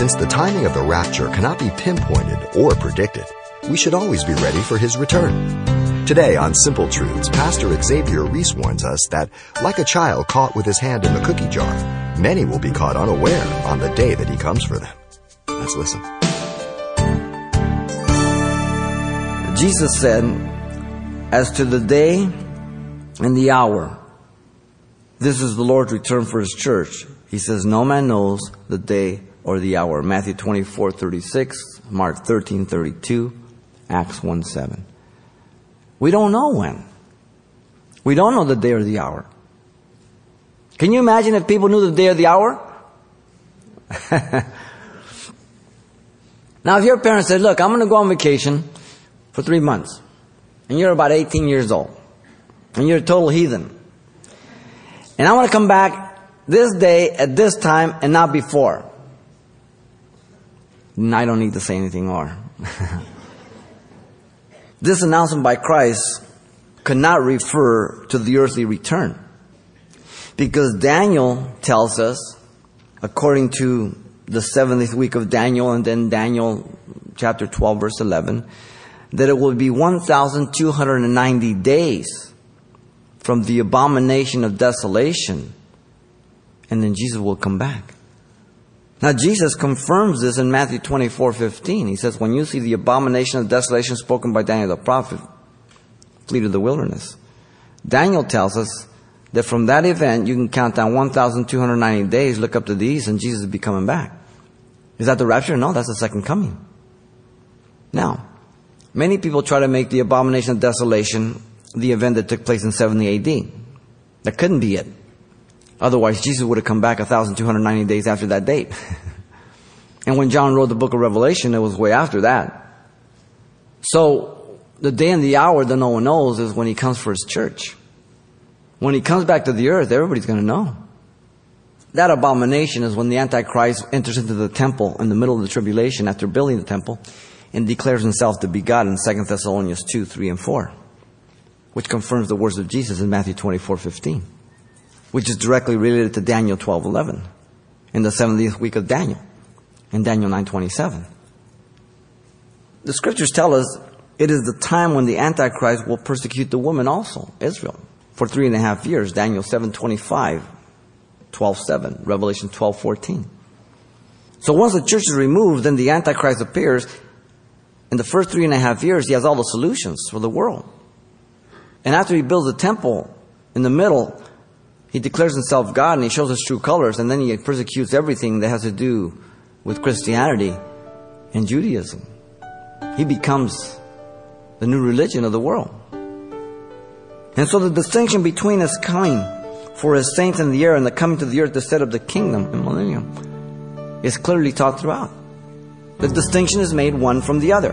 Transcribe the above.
Since the timing of the rapture cannot be pinpointed or predicted, we should always be ready for his return. Today on Simple Truths, Pastor Xavier Ries warns us that, like a child caught with his hand in the cookie jar, many will be caught unaware on the day that he comes for them. Let's listen. Jesus said, As to the day and the hour, this is the Lord's return for his church. He says, No man knows the day or the hour. Matthew 24, 36, Mark 13, 32, Acts 1, 7. We don't know when. We don't know the day or the hour. Can you imagine if people knew the day or the hour? now, if your parents said, Look, I'm going to go on vacation for three months, and you're about 18 years old, and you're a total heathen, and I want to come back this day at this time and not before. I don't need to say anything more. this announcement by Christ could not refer to the earthly return. Because Daniel tells us, according to the 70th week of Daniel and then Daniel chapter 12 verse 11, that it will be 1,290 days from the abomination of desolation and then Jesus will come back. Now Jesus confirms this in Matthew 24, 15. He says, when you see the abomination of desolation spoken by Daniel the prophet, flee to the wilderness. Daniel tells us that from that event, you can count down 1,290 days, look up to the east, and Jesus will be coming back. Is that the rapture? No, that's the second coming. Now, many people try to make the abomination of desolation the event that took place in 70 AD. That couldn't be it. Otherwise, Jesus would have come back 1,290 days after that date. and when John wrote the book of Revelation, it was way after that. So, the day and the hour that no one knows is when he comes for his church. When he comes back to the earth, everybody's going to know. That abomination is when the Antichrist enters into the temple in the middle of the tribulation after building the temple and declares himself to be God in 2 Thessalonians 2, 3, and 4, which confirms the words of Jesus in Matthew 24, 15 which is directly related to Daniel 12:11 in the 70th week of Daniel in Daniel 9:27. The scriptures tell us it is the time when the Antichrist will persecute the woman also, Israel, for three and a half years. Daniel 7:25, 12:7, Revelation 12:14. So once the church is removed, then the Antichrist appears. In the first three and a half years, he has all the solutions for the world. And after he builds a temple in the middle, he declares himself God and he shows his true colors, and then he persecutes everything that has to do with Christianity and Judaism. He becomes the new religion of the world. And so the distinction between his coming for his saints in the air and the coming to the earth to set up the kingdom in millennium is clearly taught throughout. The distinction is made one from the other.